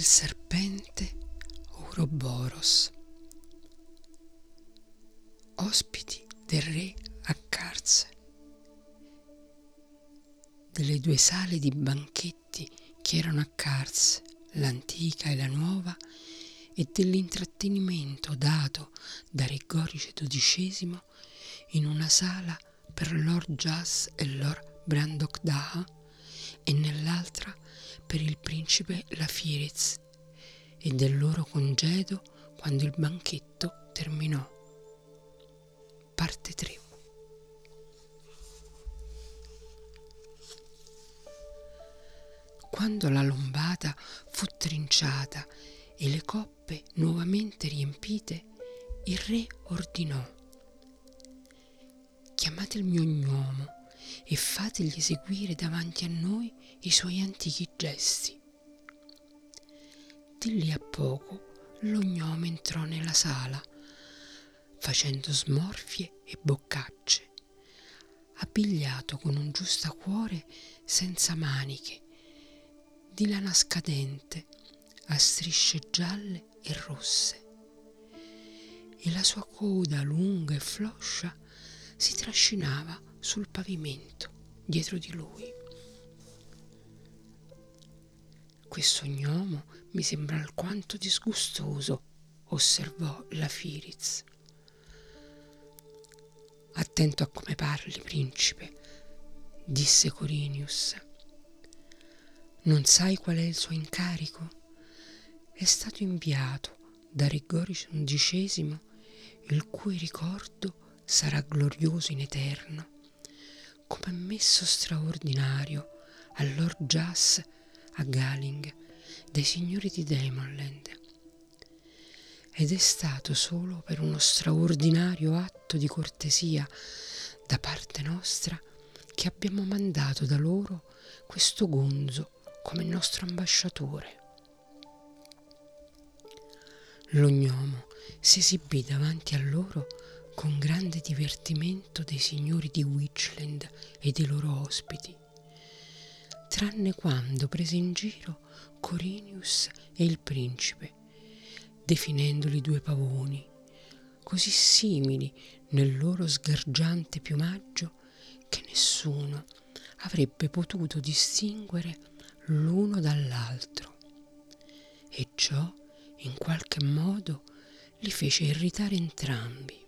il serpente Ouroboros. Ospiti del re a Carse. Delle due sale di banchetti che erano a Cars, l'antica e la nuova, e dell'intrattenimento dato da Rigorice XII in una sala per Lord Jas e Lord Brandok Daha e nell'altra per il principe Lafiritz e del loro congedo quando il banchetto terminò. Parte 3 Quando la lombata fu trinciata e le coppe nuovamente riempite, il re ordinò Chiamate il mio gnomo e fategli eseguire davanti a noi i suoi antichi gesti. Di lì a poco lo gnome entrò nella sala, facendo smorfie e boccacce, abbigliato con un giustacuore senza maniche, di lana scadente, a strisce gialle e rosse, e la sua coda lunga e floscia si trascinava sul pavimento dietro di lui. Questo gnomo mi sembra alquanto disgustoso, osservò la Firiz. Attento a come parli, principe, disse Corinius. Non sai qual è il suo incarico? È stato inviato da Rigorius XI, il cui ricordo sarà glorioso in eterno, come messo straordinario al Lord Jas a Galing dai signori di Demonland. Ed è stato solo per uno straordinario atto di cortesia da parte nostra che abbiamo mandato da loro questo gonzo come nostro ambasciatore. Lo gnomo si esibì davanti a loro con grande divertimento dei signori di Witchland e dei loro ospiti, tranne quando prese in giro Corinius e il principe, definendoli due pavoni, così simili nel loro sgargiante piumaggio che nessuno avrebbe potuto distinguere l'uno dall'altro. E ciò, in qualche modo, li fece irritare entrambi.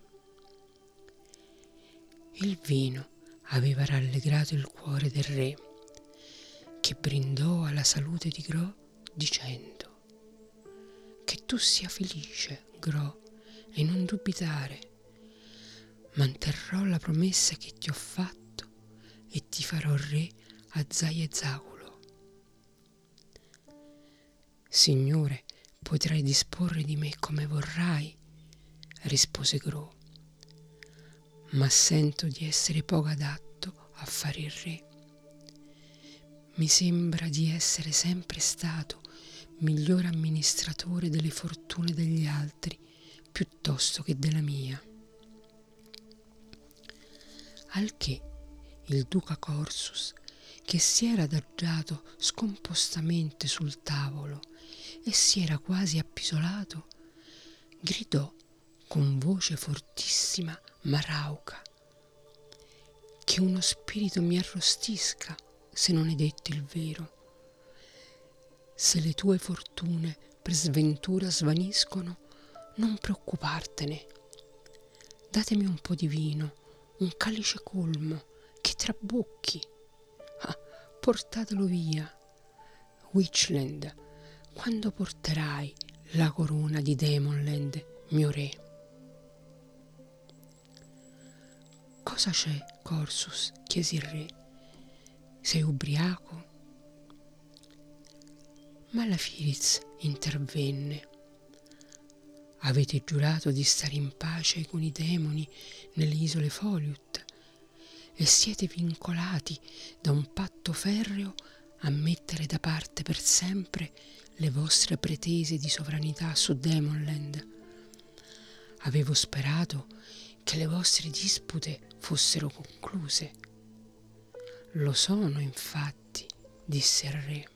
Il vino aveva rallegrato il cuore del re, che brindò alla salute di Gro dicendo che tu sia felice, Gro, e non dubitare. Manterrò la promessa che ti ho fatto e ti farò re a Zaiezaku Signore, potrai disporre di me come vorrai, rispose Gro, ma sento di essere poco adatto a fare il re. Mi sembra di essere sempre stato miglior amministratore delle fortune degli altri piuttosto che della mia. Al che il duca Corsus, che si era adagiato scompostamente sul tavolo e si era quasi appisolato, gridò con voce fortissima ma rauca che uno spirito mi arrostisca se non è detto il vero. Se le tue fortune per sventura svaniscono, non preoccupartene. Datemi un po' di vino, un calice colmo, che trabocchi. Ah, portatelo via. Witchland, quando porterai la corona di Demonland, mio re? Cosa c'è, Corsus? chiese il re. Sei ubriaco? Ma la Firiz intervenne. Avete giurato di stare in pace con i demoni nelle isole Foliut e siete vincolati da un patto ferreo a mettere da parte per sempre le vostre pretese di sovranità su Demonland. Avevo sperato che le vostre dispute fossero concluse. Lo sono, infatti, disse il re.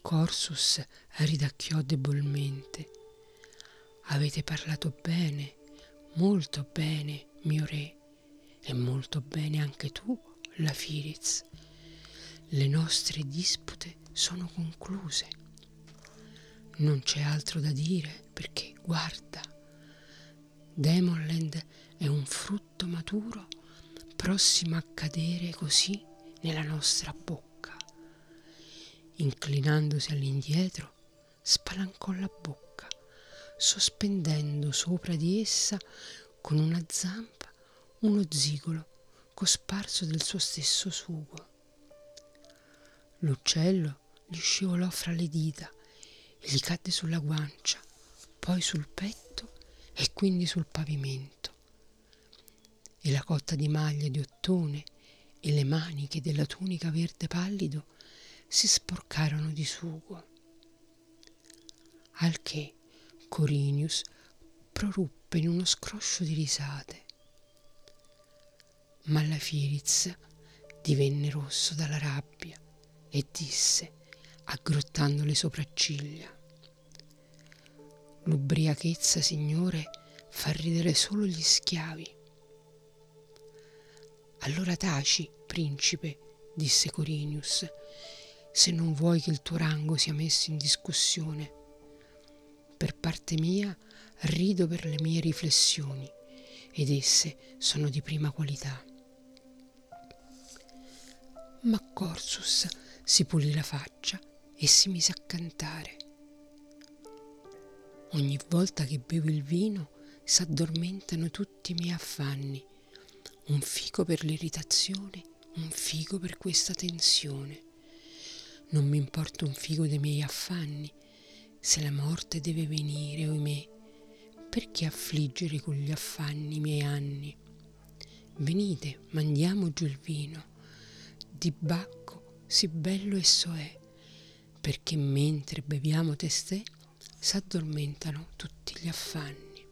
Corsus ridacchiò debolmente. Avete parlato bene, molto bene, mio re, e molto bene anche tu, la Firiz. Le nostre dispute sono concluse. Non c'è altro da dire perché, guarda, Demonland è un frutto maturo prossimo a cadere così nella nostra bocca. Inclinandosi all'indietro, spalancò la bocca, sospendendo sopra di essa con una zampa uno zigolo cosparso del suo stesso sugo. L'uccello gli scivolò fra le dita e gli cadde sulla guancia, poi sul petto e quindi sul pavimento. E la cotta di maglia di ottone e le maniche della tunica verde pallido si sporcarono di sugo. Al che Corinius proruppe in uno scroscio di risate. Ma la Firiz divenne rosso dalla rabbia e disse, aggrottando le sopracciglia, L'ubriachezza, signore, fa ridere solo gli schiavi. Allora taci, principe, disse Corinius, se non vuoi che il tuo rango sia messo in discussione. Per parte mia rido per le mie riflessioni ed esse sono di prima qualità. Ma Corsus si pulì la faccia e si mise a cantare. Ogni volta che bevo il vino s'addormentano tutti i miei affanni. Un fico per l'irritazione, un fico per questa tensione. Non mi importa un figo dei miei affanni. Se la morte deve venire, oimè, perché affliggere con gli affanni i miei anni? Venite, mandiamo giù il vino. Di Bacco sì bello esso è, perché mentre beviamo testè s'addormentano tutti gli affanni.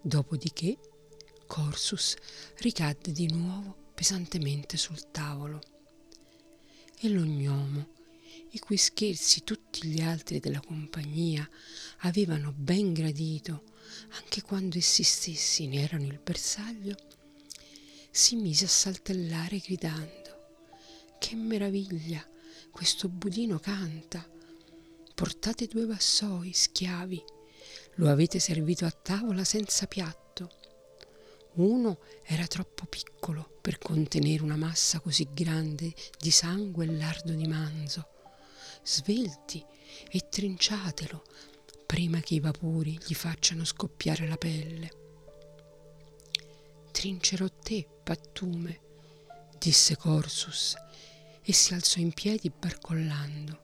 Dopodiché Corsus ricadde di nuovo pesantemente sul tavolo e l'ognomo, i cui scherzi tutti gli altri della compagnia avevano ben gradito anche quando essi stessi ne erano il bersaglio, si mise a saltellare gridando Che meraviglia! Questo budino canta! Portate due vassoi, schiavi. Lo avete servito a tavola senza piatto. Uno era troppo piccolo per contenere una massa così grande di sangue e lardo di manzo. Svelti e trinciatelo prima che i vapori gli facciano scoppiare la pelle. Trincerò te, pattume, disse Corsus e si alzò in piedi barcollando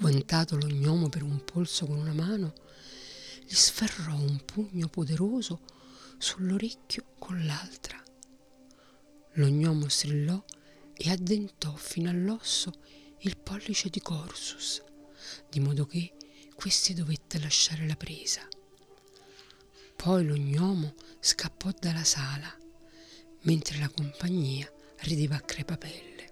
agguantato lo gnomo per un polso con una mano, gli sferrò un pugno poderoso sull'orecchio con l'altra. Lo gnomo strillò e addentò fino all'osso il pollice di Corsus, di modo che questi dovette lasciare la presa. Poi lo gnomo scappò dalla sala, mentre la compagnia rideva a crepapelle.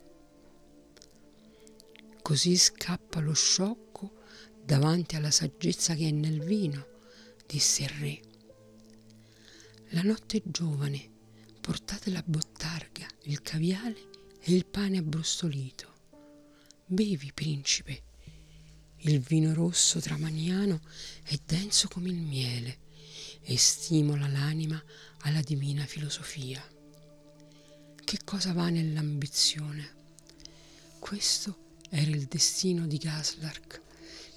Così scappa lo sciocco davanti alla saggezza che è nel vino, disse il re. La notte giovane, portate la bottarga, il caviale e il pane abbrustolito. Bevi, principe. Il vino rosso tramaniano è denso come il miele e stimola l'anima alla divina filosofia. Che cosa va nell'ambizione? Questo è era il destino di Gaslark,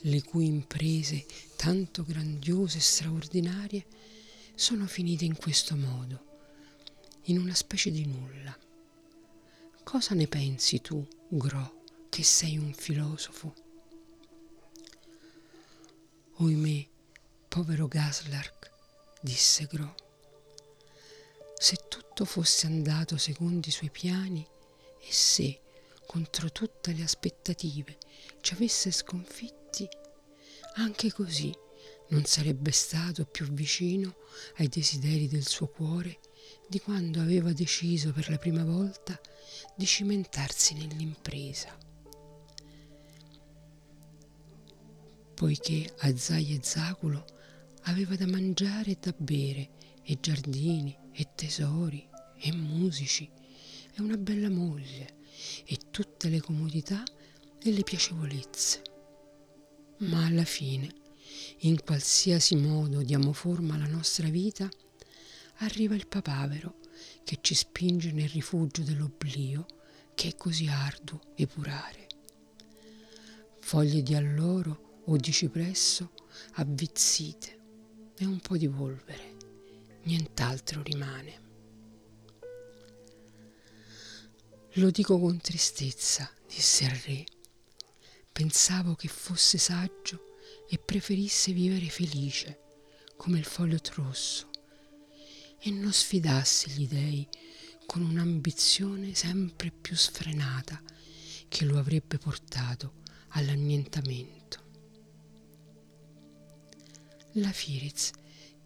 le cui imprese, tanto grandiose e straordinarie, sono finite in questo modo, in una specie di nulla. Cosa ne pensi tu, Gro, che sei un filosofo? Oimè, povero Gaslark, disse Gro, se tutto fosse andato secondo i suoi piani e se, contro tutte le aspettative, ci avesse sconfitti, anche così non sarebbe stato più vicino ai desideri del suo cuore di quando aveva deciso per la prima volta di cimentarsi nell'impresa. Poiché a Zai e Zaculo aveva da mangiare e da bere, e giardini, e tesori, e musici, e una bella moglie, e tutte le comodità e le piacevolezze. Ma alla fine, in qualsiasi modo diamo forma alla nostra vita, arriva il papavero che ci spinge nel rifugio dell'oblio che è così arduo epurare. Foglie di alloro o di cipresso avvizzite e un po' di polvere, nient'altro rimane. Lo dico con tristezza, disse il re. Pensavo che fosse saggio e preferisse vivere felice, come il foglio rosso, e non sfidasse gli dei con un'ambizione sempre più sfrenata che lo avrebbe portato all'annientamento. La Firiz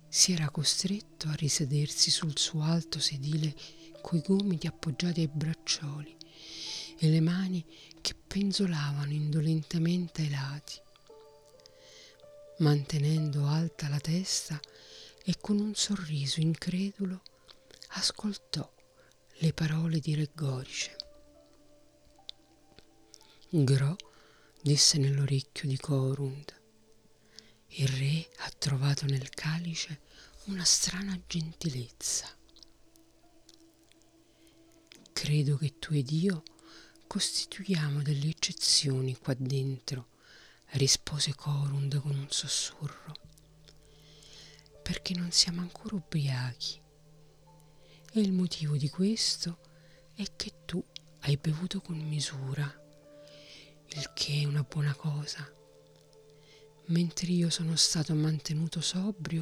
si era costretto a risedersi sul suo alto sedile coi gomiti appoggiati ai braccioli e le mani che penzolavano indolentemente ai lati. Mantenendo alta la testa e con un sorriso incredulo ascoltò le parole di Reggorice. Gro disse nell'orecchio di Corund. Il re ha trovato nel calice una strana gentilezza. Credo che tu ed io costituiamo delle eccezioni qua dentro, rispose Corund con un sussurro, perché non siamo ancora ubriachi. E il motivo di questo è che tu hai bevuto con misura, il che è una buona cosa, mentre io sono stato mantenuto sobrio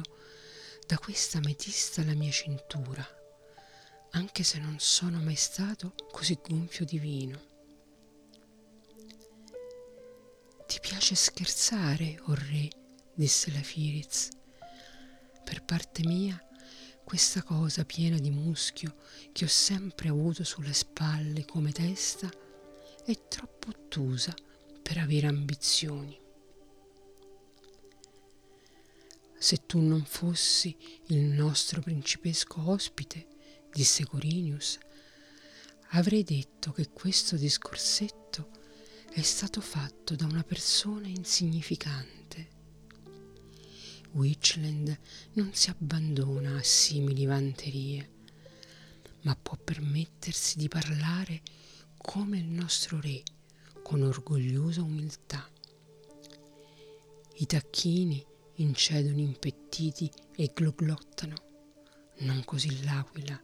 da questa ametista alla mia cintura anche se non sono mai stato così gonfio di vino. Ti piace scherzare, o oh re, disse la Firiz. Per parte mia, questa cosa piena di muschio che ho sempre avuto sulle spalle come testa è troppo ottusa per avere ambizioni. Se tu non fossi il nostro principesco ospite, disse Corinius, avrei detto che questo discorsetto è stato fatto da una persona insignificante. Witchland non si abbandona a simili vanterie, ma può permettersi di parlare come il nostro re, con orgogliosa umiltà. I tacchini incedono impettiti e gloglottano, non così l'aquila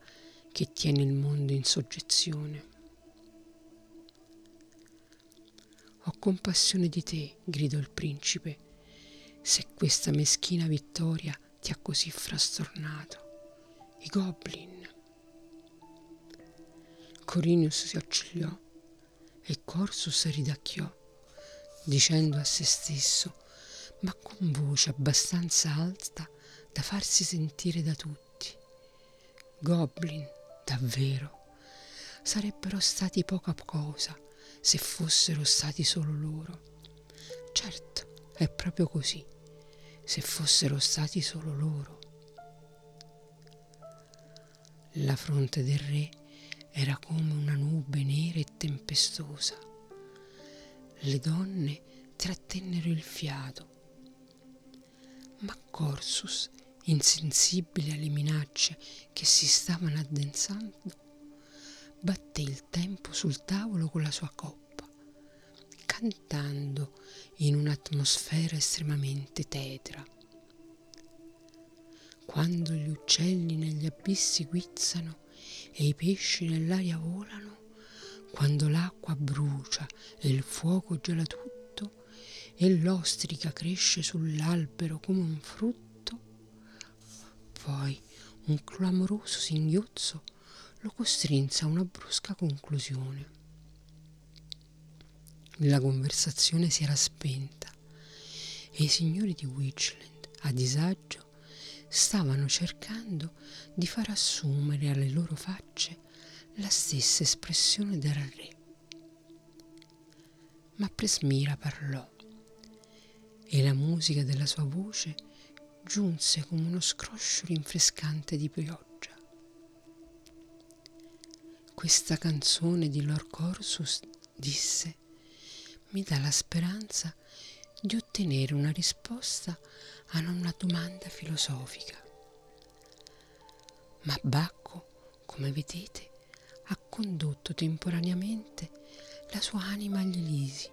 che tiene il mondo in soggezione. Ho compassione di te, gridò il principe, se questa meschina vittoria ti ha così frastornato. I goblin. Corinius si accigliò e Corsus ridacchiò, dicendo a se stesso, ma con voce abbastanza alta da farsi sentire da tutti. Goblin davvero. Sarebbero stati poca cosa se fossero stati solo loro. Certo, è proprio così, se fossero stati solo loro. La fronte del re era come una nube nera e tempestosa. Le donne trattennero il fiato, ma Corsus insensibile alle minacce che si stavano addensando, batté il tempo sul tavolo con la sua coppa, cantando in un'atmosfera estremamente tetra. Quando gli uccelli negli abissi guizzano e i pesci nell'aria volano, quando l'acqua brucia e il fuoco gela tutto e l'ostrica cresce sull'albero come un frutto, poi un clamoroso singhiozzo lo costrinse a una brusca conclusione. La conversazione si era spenta e i signori di Witchland, a disagio, stavano cercando di far assumere alle loro facce la stessa espressione del re. Ma Presmira parlò e la musica della sua voce giunse come uno scroscio rinfrescante di pioggia. Questa canzone di Lord Corsus, disse, mi dà la speranza di ottenere una risposta a una domanda filosofica. Ma Bacco, come vedete, ha condotto temporaneamente la sua anima agli Elisi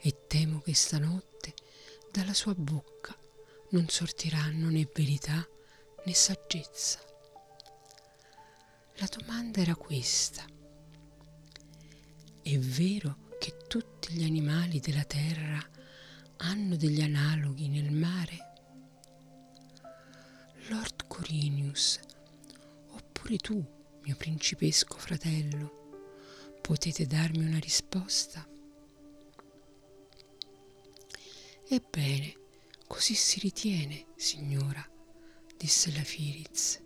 e temo che stanotte dalla sua bocca non sortiranno né verità né saggezza. La domanda era questa. È vero che tutti gli animali della terra hanno degli analoghi nel mare? Lord Corinius, oppure tu, mio principesco fratello, potete darmi una risposta? Ebbene, così si ritiene, signora, disse la Firiz,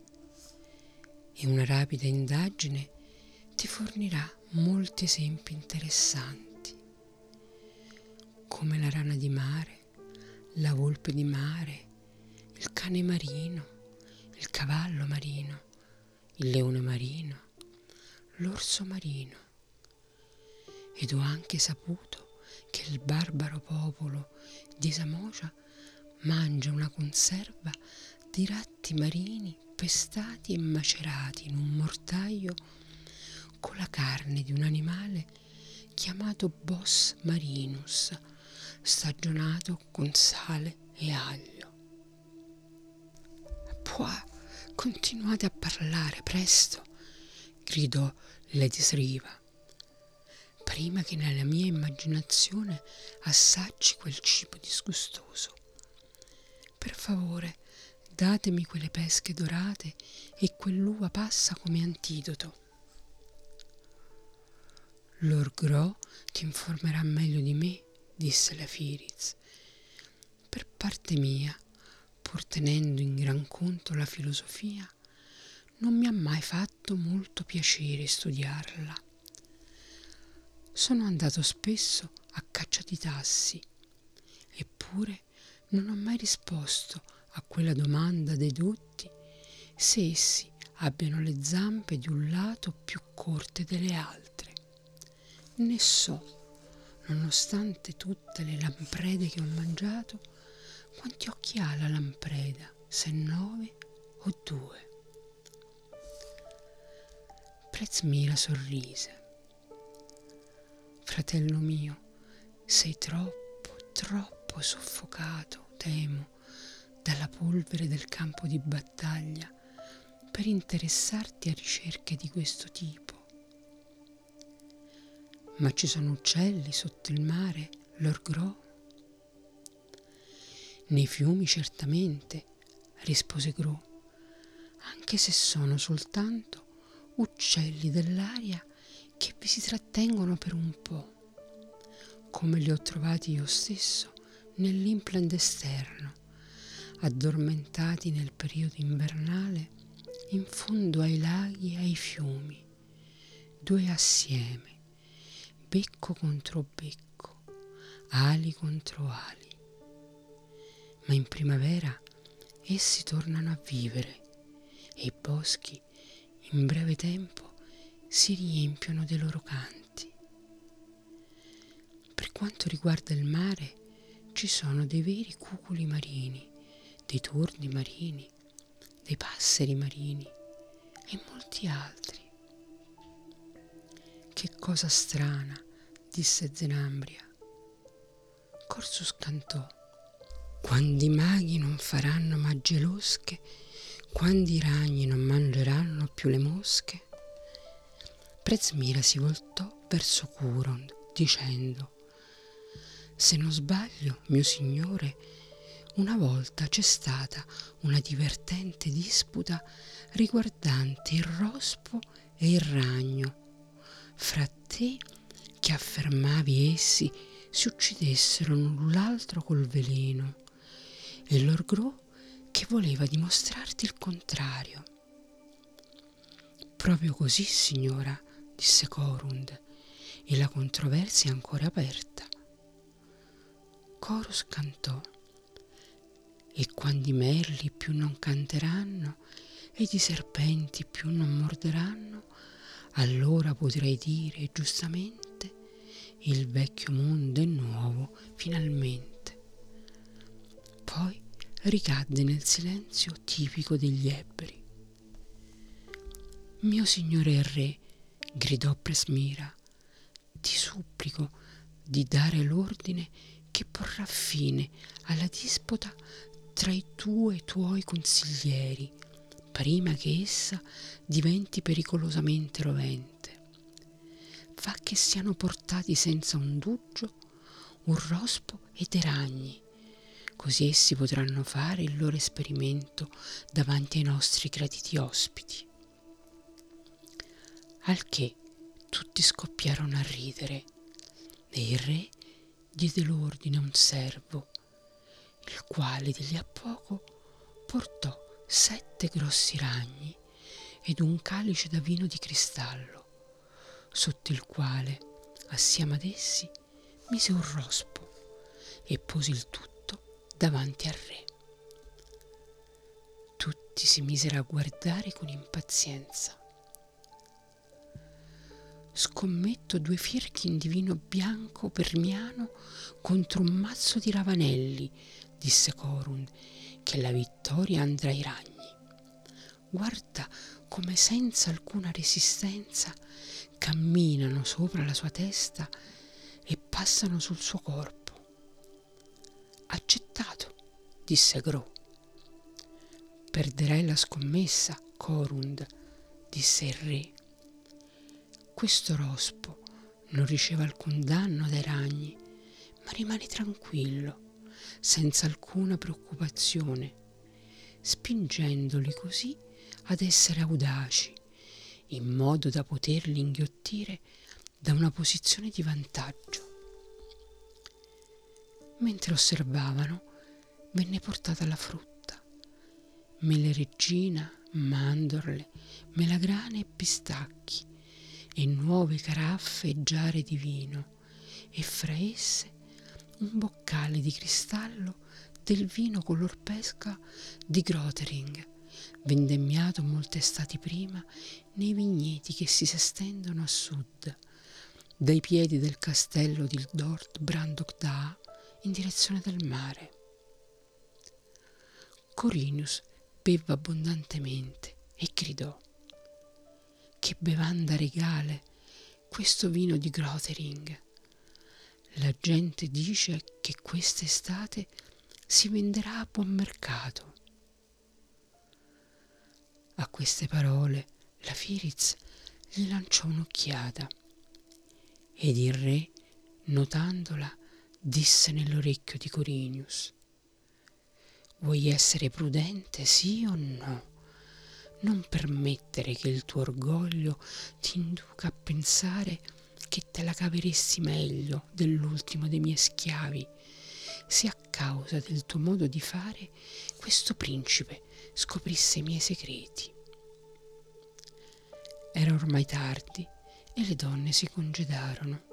e una rapida indagine ti fornirà molti esempi interessanti, come la rana di mare, la volpe di mare, il cane marino, il cavallo marino, il leone marino, l'orso marino. Ed ho anche saputo che il barbaro popolo di Samocia mangia una conserva di ratti marini pestati e macerati in un mortaio con la carne di un animale chiamato Bos marinus, stagionato con sale e aglio. Poi continuate a parlare presto, gridò Lady Sriva, prima che nella mia immaginazione assaggi quel cibo disgustoso. Per favore, datemi quelle pesche dorate e quell'uva passa come antidoto. Lord Gro ti informerà meglio di me, disse la Firiz. Per parte mia, pur tenendo in gran conto la filosofia, non mi ha mai fatto molto piacere studiarla. Sono andato spesso a caccia di tassi, eppure non ho mai risposto a quella domanda dei dotti se essi abbiano le zampe di un lato più corte delle altre ne so, nonostante tutte le lamprede che ho mangiato, quanti occhi ha la lampreda, se nove o due. Prezmira sorrise. Fratello mio, sei troppo, troppo soffocato, temo, dalla polvere del campo di battaglia per interessarti a ricerche di questo tipo ma ci sono uccelli sotto il mare, l'orgrò? Nei fiumi certamente, rispose Gru, anche se sono soltanto uccelli dell'aria che vi si trattengono per un po', come li ho trovati io stesso nell'implant esterno, addormentati nel periodo invernale in fondo ai laghi e ai fiumi, due assieme becco contro becco, ali contro ali. Ma in primavera essi tornano a vivere e i boschi in breve tempo si riempiono dei loro canti. Per quanto riguarda il mare, ci sono dei veri cuculi marini, dei tordi marini, dei passeri marini e molti altri. Che cosa strana, disse Zenambria. Corsus cantò. Quando i maghi non faranno magge losche, quando i ragni non mangeranno più le mosche. Prezmira si voltò verso Curond, dicendo Se non sbaglio, mio signore, una volta c'è stata una divertente disputa riguardante il rospo e il ragno fra te che affermavi essi si uccidessero l'un l'altro col veleno e l'orgrò che voleva dimostrarti il contrario. Proprio così, signora, disse Corund, e la controversia è ancora aperta. Chorus cantò e quando i merli più non canteranno ed i serpenti più non morderanno, allora potrei dire giustamente il vecchio mondo è nuovo finalmente. Poi ricadde nel silenzio tipico degli ebberi. Mio signore re, gridò Presmira, ti supplico di dare l'ordine che porrà fine alla disputa tra i due tuoi consiglieri, prima che essa diventi pericolosamente rovente. Fa che siano portati senza un duggio un rospo e dei ragni, così essi potranno fare il loro esperimento davanti ai nostri graditi ospiti al che tutti scoppiarono a ridere e il re diede l'ordine a un servo, il quale di lì a poco portò sette grossi ragni ed un calice da vino di cristallo, sotto il quale, assieme ad essi, mise un rospo e pose il tutto davanti al re. Tutti si misero a guardare con impazienza scommetto due firkin di vino bianco permiano contro un mazzo di ravanelli, disse Corund, che la vittoria andrà ai ragni. Guarda come senza alcuna resistenza camminano sopra la sua testa e passano sul suo corpo. Accettato, disse Gro. Perderai la scommessa, Corund, disse il re questo rospo non riceve alcun danno dai ragni, ma rimane tranquillo, senza alcuna preoccupazione, spingendoli così ad essere audaci, in modo da poterli inghiottire da una posizione di vantaggio. Mentre osservavano, venne portata la frutta, mele regina, mandorle, melagrane e pistacchi, e nuove caraffe e giare di vino e fra esse un boccale di cristallo del vino color pesca di Grotering, vendemmiato molte estati prima nei vigneti che si estendono a sud, dai piedi del castello di Dort Brandok in direzione del mare. Corinius bevve abbondantemente e gridò che bevanda regale, questo vino di Grotering. La gente dice che quest'estate si venderà a buon mercato. A queste parole la Firiz gli lanciò un'occhiata ed il re, notandola, disse nell'orecchio di Corinius Vuoi essere prudente, sì o no? Non permettere che il tuo orgoglio ti induca a pensare che te la caveresti meglio dell'ultimo dei miei schiavi, se a causa del tuo modo di fare questo principe scoprisse i miei segreti. Era ormai tardi e le donne si congedarono.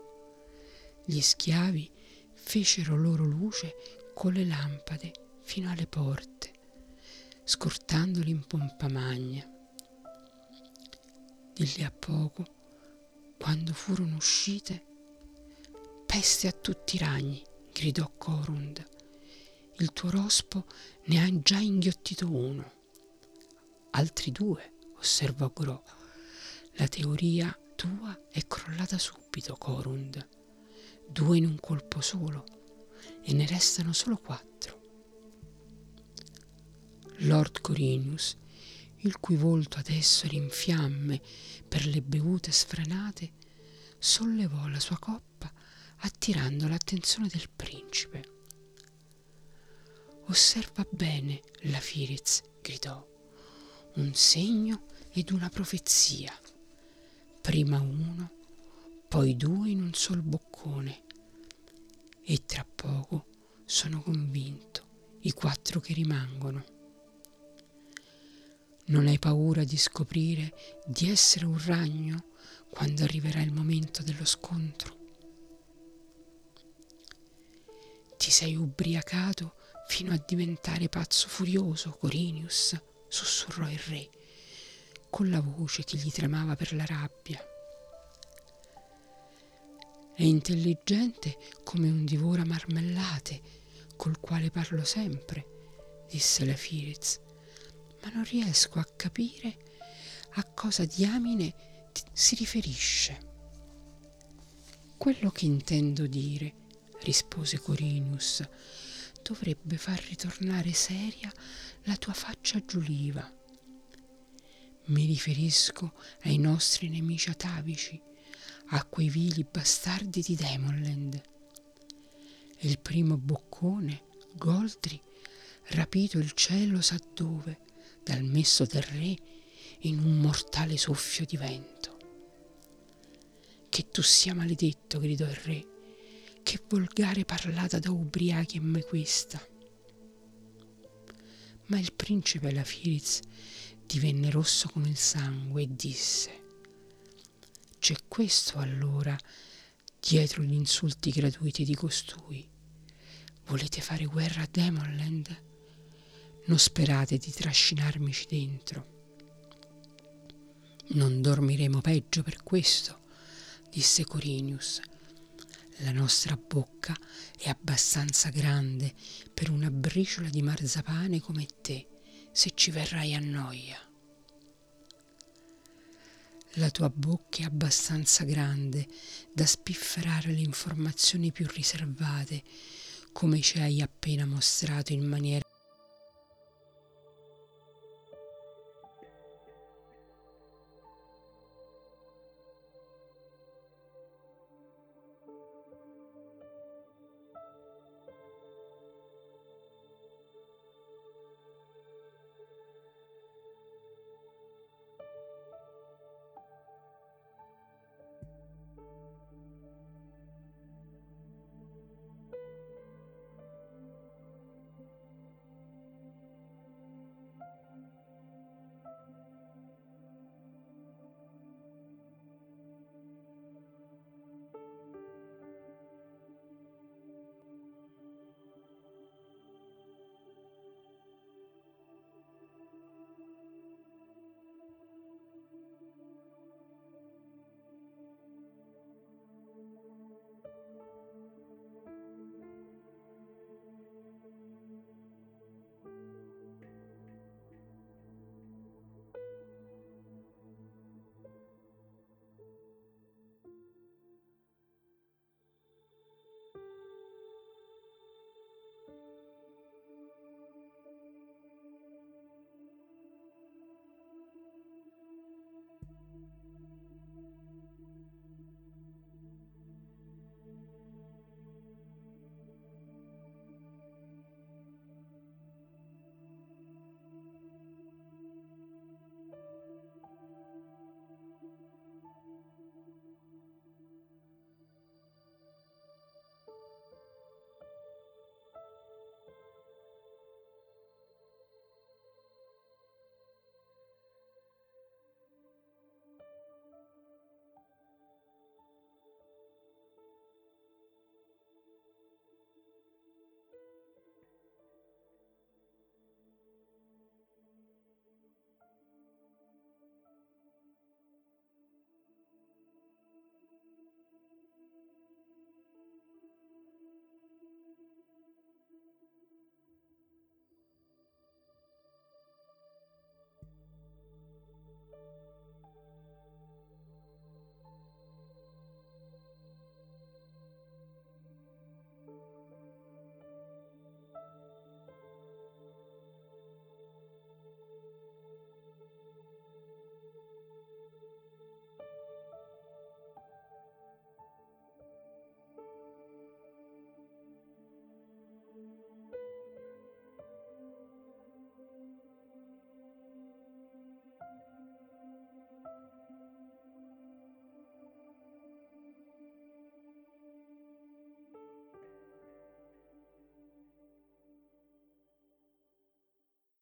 Gli schiavi fecero loro luce con le lampade fino alle porte scortandoli in pompa magna. Di lì a poco, quando furono uscite, peste a tutti i ragni, gridò Corund. Il tuo rospo ne ha già inghiottito uno. Altri due, osservò Gro. La teoria tua è crollata subito, Corund. Due in un colpo solo, e ne restano solo quattro. Lord Corinius, il cui volto adesso era in fiamme per le bevute sfrenate, sollevò la sua coppa attirando l'attenzione del principe. Osserva bene la Firiz, gridò, un segno ed una profezia. Prima uno, poi due in un sol boccone. E tra poco, sono convinto, i quattro che rimangono. Non hai paura di scoprire di essere un ragno quando arriverà il momento dello scontro? Ti sei ubriacato fino a diventare pazzo furioso, Corinius, sussurrò il re, con la voce che gli tremava per la rabbia. È intelligente come un divora marmellate, col quale parlo sempre, disse la Firiz, ma non riesco a capire a cosa diamine si riferisce. Quello che intendo dire, rispose Corinius, dovrebbe far ritornare seria la tua faccia giuliva. Mi riferisco ai nostri nemici atavici, a quei vili bastardi di Demonland. il primo boccone, Goldri, rapito il cielo sa dove, dal messo del re in un mortale soffio di vento. Che tu sia maledetto, gridò il re, che volgare parlata da ubriachi è mai questa? Ma il principe la Firiz divenne rosso come il sangue e disse c'è questo allora dietro gli insulti gratuiti di costui. Volete fare guerra a Demonland? Non sperate di trascinarmici dentro. Non dormiremo peggio per questo, disse Corinius. La nostra bocca è abbastanza grande per una briciola di marzapane come te, se ci verrai a noia. La tua bocca è abbastanza grande da spifferare le informazioni più riservate, come ci hai appena mostrato in maniera